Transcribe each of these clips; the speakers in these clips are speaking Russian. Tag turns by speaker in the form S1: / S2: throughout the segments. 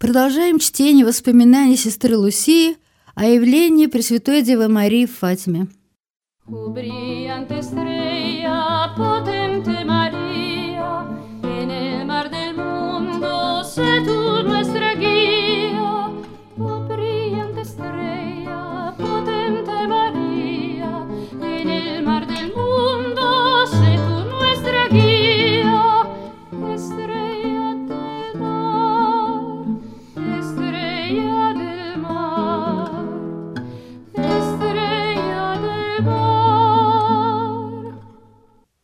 S1: Продолжаем чтение воспоминаний сестры Лусии о явлении Пресвятой Девы Марии в Фатиме. potente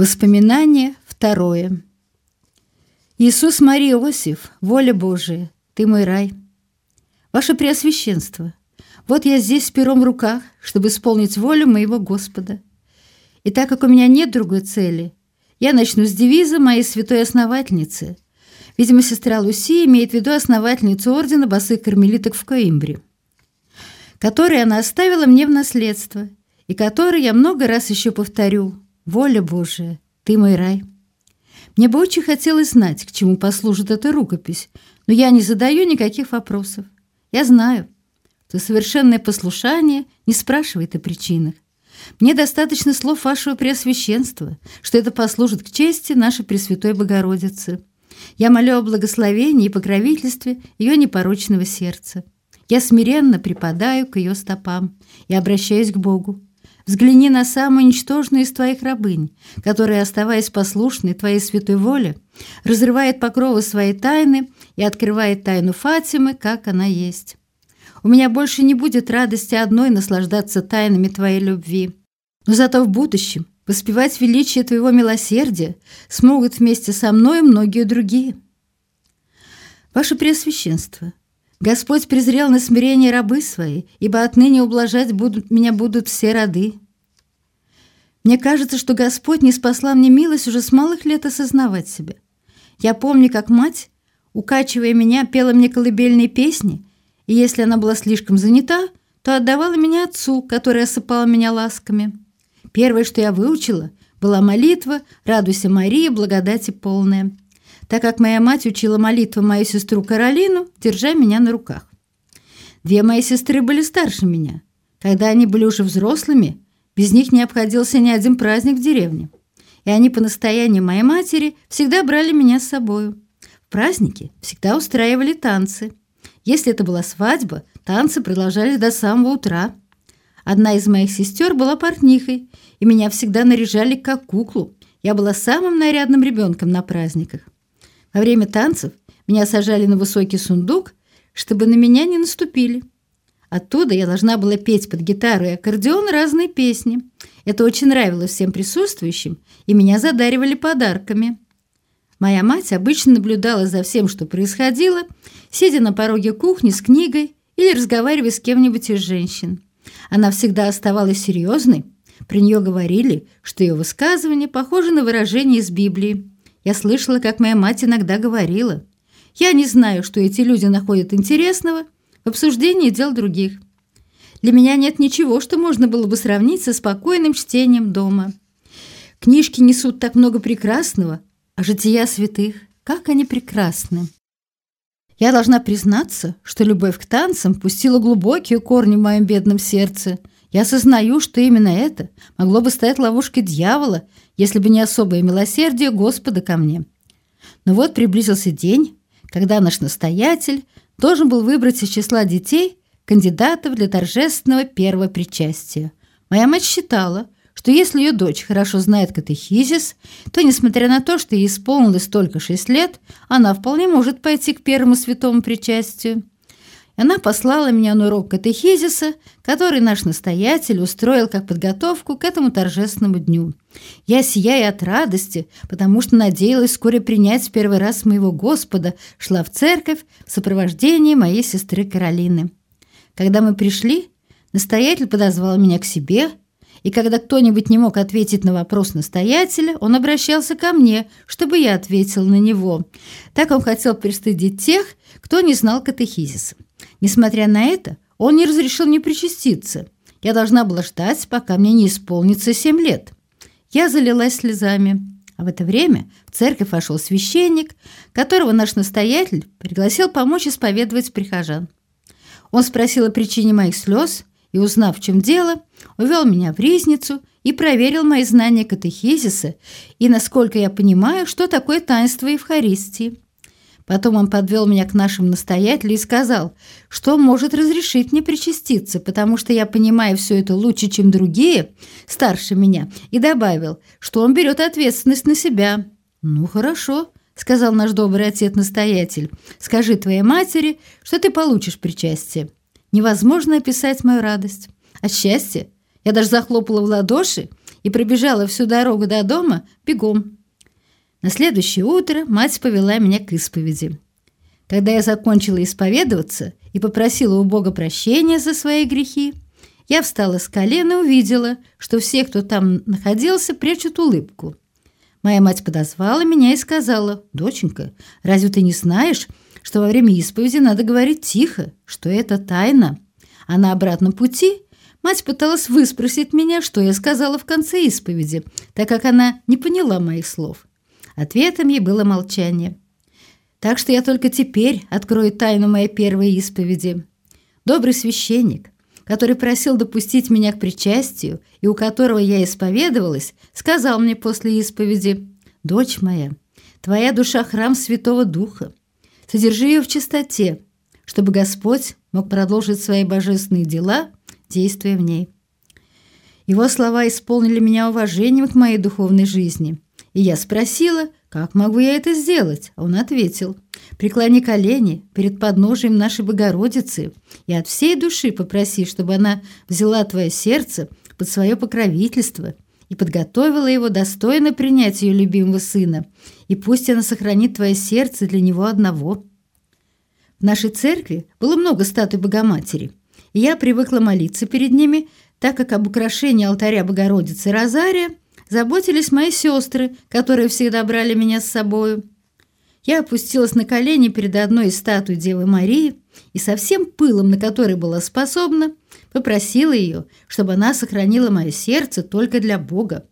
S1: Воспоминание второе. Иисус Мария Иосиф, воля Божия, ты мой рай. Ваше Преосвященство, вот я здесь с пером в руках, чтобы исполнить волю моего Господа. И так как у меня нет другой цели, я начну с девиза моей святой основательницы. Видимо, сестра Луси имеет в виду основательницу ордена босых кармелиток в Коимбре, который она оставила мне в наследство, и который я много раз еще повторю. Воля Божия, ты мой рай. Мне бы очень хотелось знать, к чему послужит эта рукопись, но я не задаю никаких вопросов. Я знаю, что совершенное послушание не спрашивает о причинах. Мне достаточно слов вашего Преосвященства, что это послужит к чести нашей Пресвятой Богородицы. Я молю о благословении и покровительстве ее непорочного сердца. Я смиренно припадаю к ее стопам и обращаюсь к Богу. Взгляни на самую ничтожную из твоих рабынь, которая, оставаясь послушной твоей святой воле, разрывает покровы своей тайны и открывает тайну Фатимы, как она есть. У меня больше не будет радости одной наслаждаться тайнами твоей любви, но зато в будущем воспевать величие твоего милосердия смогут вместе со мной многие другие. Ваше Преосвященство, Господь презрел на смирение рабы свои, ибо отныне ублажать будут, меня будут все роды. Мне кажется, что Господь не спасла мне милость уже с малых лет осознавать себя. Я помню, как мать, укачивая меня, пела мне колыбельные песни, и если она была слишком занята, то отдавала меня отцу, который осыпал меня ласками. Первое, что я выучила, была молитва «Радуйся, Мария, благодати полная» так как моя мать учила молитву мою сестру Каролину, держа меня на руках. Две мои сестры были старше меня. Когда они были уже взрослыми, без них не обходился ни один праздник в деревне. И они по настоянию моей матери всегда брали меня с собою. В праздники всегда устраивали танцы. Если это была свадьба, танцы продолжались до самого утра. Одна из моих сестер была портнихой, и меня всегда наряжали как куклу. Я была самым нарядным ребенком на праздниках. Во время танцев меня сажали на высокий сундук, чтобы на меня не наступили. Оттуда я должна была петь под гитару и аккордеон разные песни. Это очень нравилось всем присутствующим, и меня задаривали подарками. Моя мать обычно наблюдала за всем, что происходило, сидя на пороге кухни с книгой или разговаривая с кем-нибудь из женщин. Она всегда оставалась серьезной. При нее говорили, что ее высказывания похожи на выражение из Библии. Я слышала, как моя мать иногда говорила. Я не знаю, что эти люди находят интересного в обсуждении дел других. Для меня нет ничего, что можно было бы сравнить со спокойным чтением дома. Книжки несут так много прекрасного, а жития святых, как они прекрасны. Я должна признаться, что любовь к танцам пустила глубокие корни в моем бедном сердце. Я осознаю, что именно это могло бы стать ловушкой дьявола, если бы не особое милосердие Господа ко мне. Но вот приблизился день, когда наш настоятель должен был выбрать из числа детей кандидатов для торжественного первого причастия. Моя мать считала, что если ее дочь хорошо знает катехизис, то, несмотря на то, что ей исполнилось только шесть лет, она вполне может пойти к первому святому причастию. Она послала меня на урок катехизиса, который наш настоятель устроил как подготовку к этому торжественному дню. Я сияя от радости, потому что надеялась вскоре принять в первый раз моего Господа, шла в церковь в сопровождении моей сестры Каролины. Когда мы пришли, настоятель подозвал меня к себе, и когда кто-нибудь не мог ответить на вопрос настоятеля, он обращался ко мне, чтобы я ответил на него. Так он хотел пристыдить тех, кто не знал катехизиса. Несмотря на это, он не разрешил мне причаститься. Я должна была ждать, пока мне не исполнится семь лет. Я залилась слезами. А в это время в церковь вошел священник, которого наш настоятель пригласил помочь исповедовать прихожан. Он спросил о причине моих слез и, узнав, в чем дело, увел меня в ризницу и проверил мои знания катехизиса и, насколько я понимаю, что такое таинство Евхаристии. Потом он подвел меня к нашему настоятелю и сказал, что может разрешить мне причаститься, потому что я понимаю все это лучше, чем другие, старше меня, и добавил, что он берет ответственность на себя. «Ну, хорошо», — сказал наш добрый отец-настоятель, «скажи твоей матери, что ты получишь причастие». Невозможно описать мою радость. От счастья я даже захлопала в ладоши и пробежала всю дорогу до дома бегом. На следующее утро мать повела меня к исповеди. Когда я закончила исповедоваться и попросила у Бога прощения за свои грехи, я встала с колена и увидела, что все, кто там находился, прячут улыбку. Моя мать подозвала меня и сказала, «Доченька, разве ты не знаешь, что во время исповеди надо говорить тихо, что это тайна?» А на обратном пути мать пыталась выспросить меня, что я сказала в конце исповеди, так как она не поняла моих слов. Ответом ей было молчание. Так что я только теперь открою тайну моей первой исповеди. Добрый священник, который просил допустить меня к причастию и у которого я исповедовалась, сказал мне после исповеди, «Дочь моя, твоя душа – храм Святого Духа. Содержи ее в чистоте, чтобы Господь мог продолжить свои божественные дела, действуя в ней». Его слова исполнили меня уважением к моей духовной жизни – и я спросила, как могу я это сделать? А он ответил, преклони колени перед подножием нашей Богородицы и от всей души попроси, чтобы она взяла твое сердце под свое покровительство и подготовила его достойно принять ее любимого сына, и пусть она сохранит твое сердце для него одного. В нашей церкви было много статуй Богоматери, и я привыкла молиться перед ними, так как об украшении алтаря Богородицы Розария заботились мои сестры, которые всегда брали меня с собою. Я опустилась на колени перед одной из статуй Девы Марии и со всем пылом, на который была способна, попросила ее, чтобы она сохранила мое сердце только для Бога.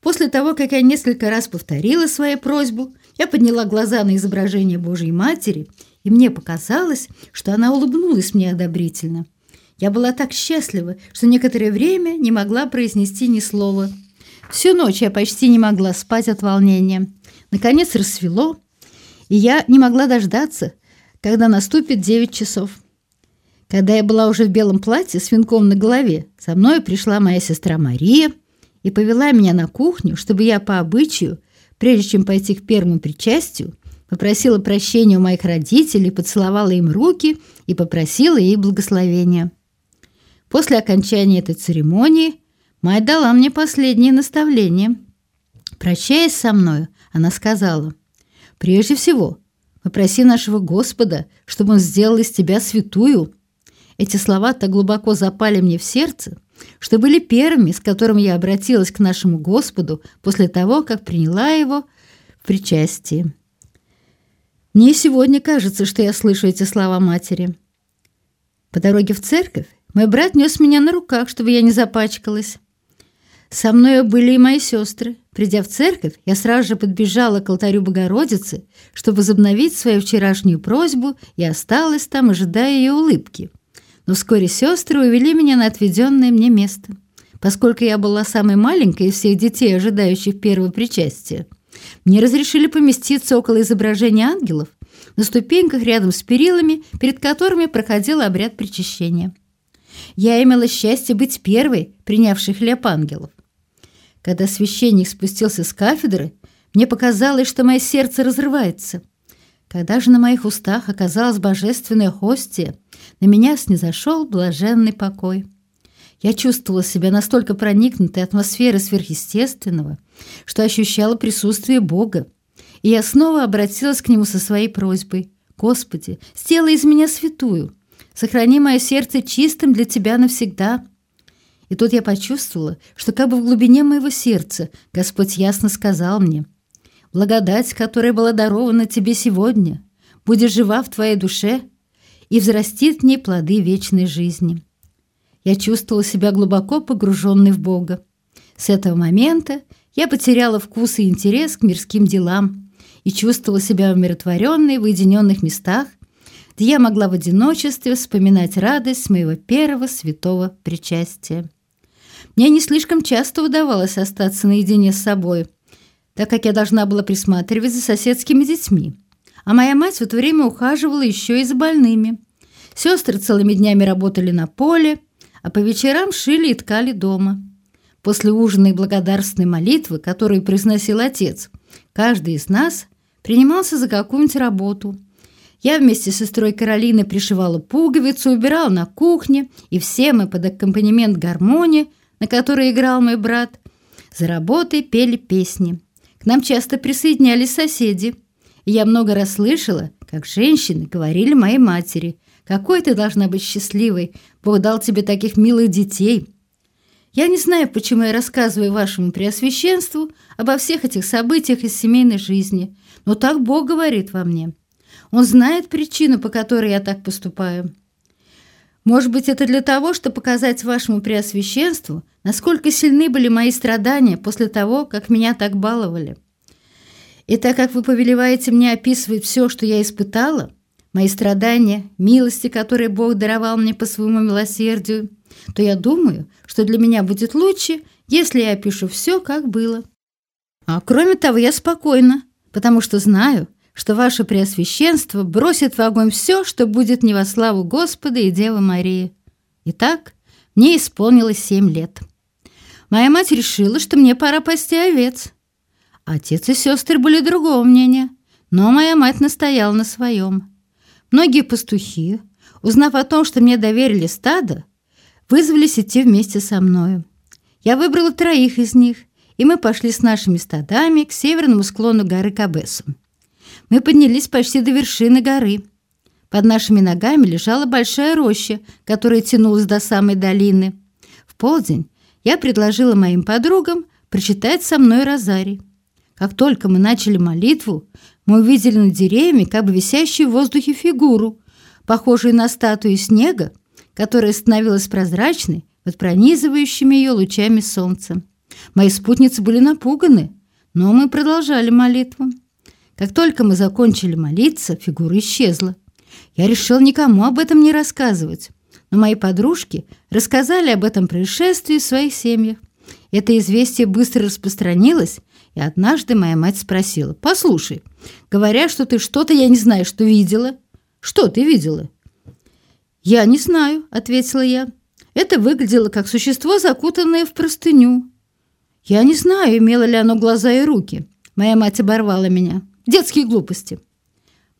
S1: После того, как я несколько раз повторила свою просьбу, я подняла глаза на изображение Божьей Матери, и мне показалось, что она улыбнулась мне одобрительно. Я была так счастлива, что некоторое время не могла произнести ни слова – Всю ночь я почти не могла спать от волнения. Наконец рассвело, и я не могла дождаться, когда наступит девять часов. Когда я была уже в белом платье с венком на голове, со мной пришла моя сестра Мария и повела меня на кухню, чтобы я по обычаю, прежде чем пойти к первому причастию, попросила прощения у моих родителей, поцеловала им руки и попросила ей благословения. После окончания этой церемонии Мать дала мне последнее наставление. Прощаясь со мною, она сказала, «Прежде всего, попроси нашего Господа, чтобы Он сделал из тебя святую». Эти слова так глубоко запали мне в сердце, что были первыми, с которыми я обратилась к нашему Господу после того, как приняла Его в причастии. Мне сегодня кажется, что я слышу эти слова матери. По дороге в церковь мой брат нес меня на руках, чтобы я не запачкалась. Со мной были и мои сестры. Придя в церковь, я сразу же подбежала к алтарю Богородицы, чтобы возобновить свою вчерашнюю просьбу и осталась там, ожидая ее улыбки. Но вскоре сестры увели меня на отведенное мне место. Поскольку я была самой маленькой из всех детей, ожидающих первого причастия, мне разрешили поместиться около изображения ангелов на ступеньках рядом с перилами, перед которыми проходил обряд причащения. Я имела счастье быть первой, принявшей хлеб ангелов. Когда священник спустился с кафедры, мне показалось, что мое сердце разрывается. Когда же на моих устах оказалась божественная хостия, на меня снизошел блаженный покой. Я чувствовала себя настолько проникнутой атмосферой сверхъестественного, что ощущала присутствие Бога. И я снова обратилась к Нему со своей просьбой. «Господи, сделай из меня святую, сохрани мое сердце чистым для Тебя навсегда». И тут я почувствовала, что как бы в глубине моего сердца Господь ясно сказал мне, «Благодать, которая была дарована тебе сегодня, будет жива в твоей душе и взрастит в ней плоды вечной жизни». Я чувствовала себя глубоко погруженной в Бога. С этого момента Я потеряла вкус и интерес к мирским делам и чувствовала себя умиротворенной в уединенных местах, где я могла в одиночестве вспоминать радость моего первого святого причастия. Мне не слишком часто удавалось остаться наедине с собой, так как я должна была присматривать за соседскими детьми, а моя мать в это время ухаживала еще и за больными. Сестры целыми днями работали на поле, а по вечерам шили и ткали дома. После ужина и благодарственной молитвы, которую произносил отец, каждый из нас принимался за какую-нибудь работу. Я вместе с сестрой Каролиной пришивала пуговицу, убирала на кухне, и все мы под аккомпанемент гармонии, на которой играл мой брат, за работой пели песни. К нам часто присоединялись соседи, и я много раз слышала, как женщины говорили моей матери, «Какой ты должна быть счастливой! Бог дал тебе таких милых детей!» Я не знаю, почему я рассказываю вашему преосвященству обо всех этих событиях из семейной жизни, но так Бог говорит во мне. Он знает причину, по которой я так поступаю. Может быть, это для того, чтобы показать вашему преосвященству, насколько сильны были мои страдания после того, как меня так баловали. И так как вы повелеваете мне описывать все, что я испытала, мои страдания, милости, которые Бог даровал мне по своему милосердию, то я думаю, что для меня будет лучше, если я опишу все, как было. А кроме того, я спокойна, потому что знаю, что ваше Преосвященство бросит в огонь все, что будет не во славу Господа и Девы Марии. Итак, мне исполнилось семь лет. Моя мать решила, что мне пора пасти овец. Отец и сестры были другого мнения, но моя мать настояла на своем. Многие пастухи, узнав о том, что мне доверили стадо, вызвались идти вместе со мною. Я выбрала троих из них, и мы пошли с нашими стадами к северному склону горы Кабесу. Мы поднялись почти до вершины горы. Под нашими ногами лежала большая роща, которая тянулась до самой долины. В полдень я предложила моим подругам прочитать со мной розарий. Как только мы начали молитву, мы увидели над деревьями как бы висящую в воздухе фигуру, похожую на статую снега, которая становилась прозрачной под пронизывающими ее лучами солнца. Мои спутницы были напуганы, но мы продолжали молитву. Как только мы закончили молиться, фигура исчезла. Я решил никому об этом не рассказывать, но мои подружки рассказали об этом происшествии в своих семьях. Это известие быстро распространилось, и однажды моя мать спросила, «Послушай, говорят, что ты что-то, я не знаю, что видела. Что ты видела?» «Я не знаю», — ответила я. «Это выглядело как существо, закутанное в простыню». «Я не знаю, имело ли оно глаза и руки». Моя мать оборвала меня. «Детские глупости».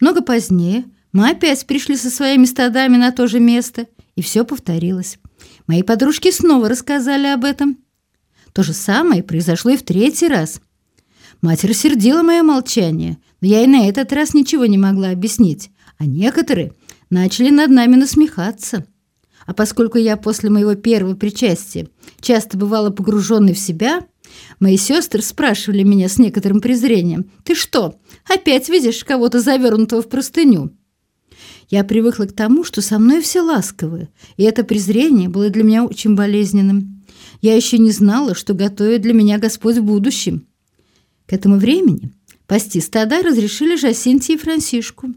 S1: Много позднее мы опять пришли со своими стадами на то же место, и все повторилось. Мои подружки снова рассказали об этом. То же самое произошло и в третий раз. Мать рассердила мое молчание, но я и на этот раз ничего не могла объяснить, а некоторые – начали над нами насмехаться. А поскольку я после моего первого причастия часто бывала погруженной в себя, мои сестры спрашивали меня с некоторым презрением, «Ты что, опять видишь кого-то завернутого в простыню?» Я привыкла к тому, что со мной все ласковы, и это презрение было для меня очень болезненным. Я еще не знала, что готовит для меня Господь в будущем. К этому времени пасти стада разрешили Жасинте и Франсишку.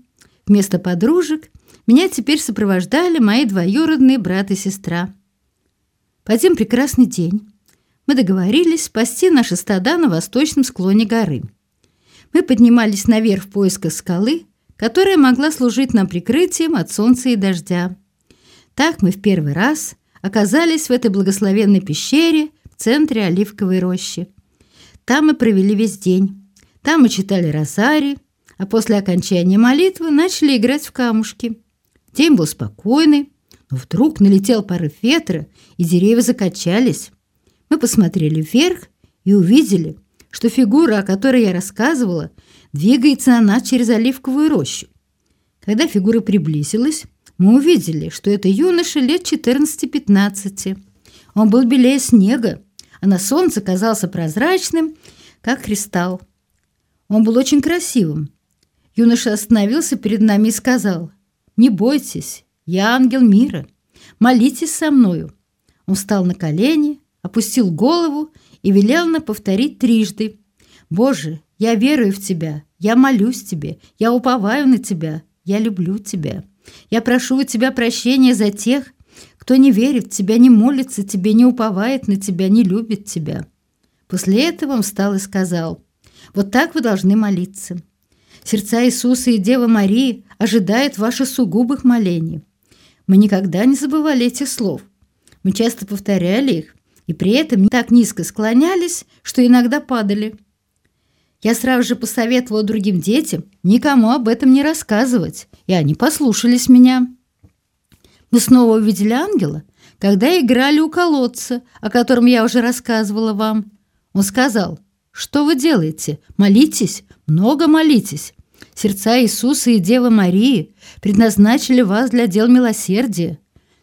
S1: Вместо подружек меня теперь сопровождали мои двоюродные брат и сестра. В один прекрасный день мы договорились спасти наши стада на восточном склоне горы. Мы поднимались наверх в поисках скалы, которая могла служить нам прикрытием от солнца и дождя. Так мы в первый раз оказались в этой благословенной пещере в центре оливковой рощи. Там мы провели весь день. Там мы читали розарий, а после окончания молитвы начали играть в камушки – День был спокойный, но вдруг налетел порыв ветра, и деревья закачались. Мы посмотрели вверх и увидели, что фигура, о которой я рассказывала, двигается на нас через оливковую рощу. Когда фигура приблизилась, мы увидели, что это юноша лет 14-15. Он был белее снега, а на солнце казался прозрачным, как кристалл. Он был очень красивым. Юноша остановился перед нами и сказал, не бойтесь, я ангел мира. Молитесь со мною. Он встал на колени, опустил голову и велел на повторить трижды. «Боже, я верую в Тебя, я молюсь Тебе, я уповаю на Тебя, я люблю Тебя. Я прошу у Тебя прощения за тех, кто не верит в Тебя, не молится Тебе, не уповает на Тебя, не любит Тебя». После этого он встал и сказал, «Вот так вы должны молиться». Сердца Иисуса и Девы Марии ожидают ваших сугубых молений. Мы никогда не забывали этих слов. Мы часто повторяли их, и при этом так низко склонялись, что иногда падали. Я сразу же посоветовала другим детям никому об этом не рассказывать, и они послушались меня. Мы снова увидели ангела, когда играли у колодца, о котором я уже рассказывала вам. Он сказал, «Что вы делаете? Молитесь, много молитесь. Сердца Иисуса и Девы Марии предназначили вас для дел милосердия.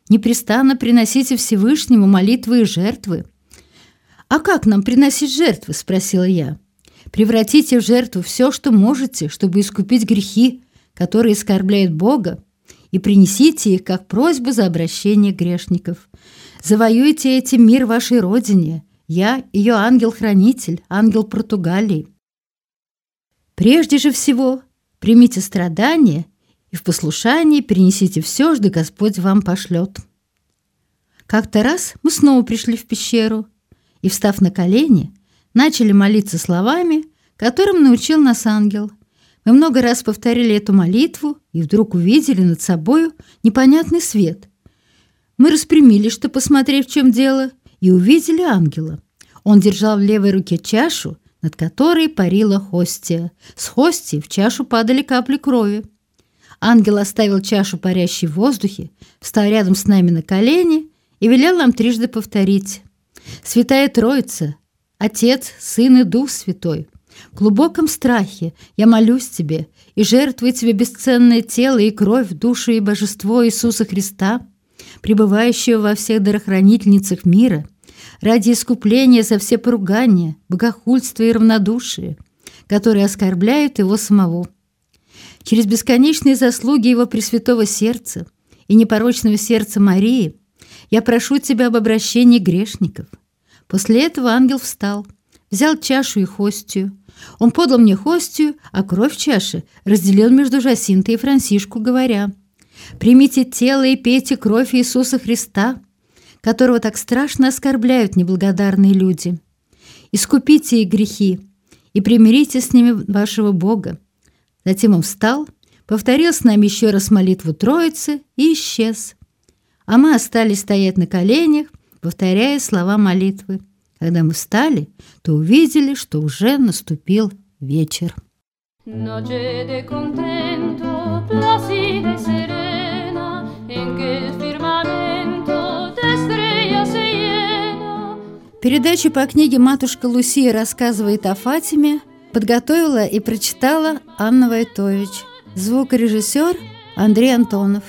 S1: Непрестанно приносите Всевышнему молитвы и жертвы». «А как нам приносить жертвы?» – спросила я. «Превратите в жертву все, что можете, чтобы искупить грехи, которые оскорбляют Бога, и принесите их как просьбу за обращение грешников. Завоюйте этим мир вашей родине. Я – ее ангел-хранитель, ангел Португалии. Прежде же всего, примите страдания и в послушании принесите все, что Господь вам пошлет. Как-то раз мы снова пришли в пещеру и, встав на колени, начали молиться словами, которым научил нас ангел. Мы много раз повторили эту молитву и вдруг увидели над собою непонятный свет. Мы распрямились, чтобы посмотреть, в чем дело, и увидели ангела. Он держал в левой руке чашу, над которой парила хостия. С хостии в чашу падали капли крови. Ангел оставил чашу парящей в воздухе, встал рядом с нами на колени и велел нам трижды повторить. «Святая Троица, Отец, Сын и Дух Святой, в глубоком страхе я молюсь Тебе и жертвую Тебе бесценное тело и кровь, душу и божество Иисуса Христа, пребывающего во всех дарохранительницах мира – ради искупления за все поругания, богохульство и равнодушие, которые оскорбляют его самого. Через бесконечные заслуги его Пресвятого Сердца и непорочного сердца Марии я прошу тебя об обращении грешников. После этого ангел встал, взял чашу и хостию. Он подал мне хостию, а кровь чаши разделил между Жасинтой и Франсишку, говоря, «Примите тело и пейте кровь Иисуса Христа, которого так страшно оскорбляют неблагодарные люди. Искупите их грехи и примирите с ними вашего Бога. Затем он встал, повторил с нами еще раз молитву Троицы и исчез. А мы остались стоять на коленях, повторяя слова молитвы. Когда мы встали, то увидели, что уже наступил вечер. Noche de contento, placida y serena, en que el Передачу по книге «Матушка Лусия рассказывает о Фатиме» подготовила и прочитала Анна Войтович. Звукорежиссер Андрей Антонов.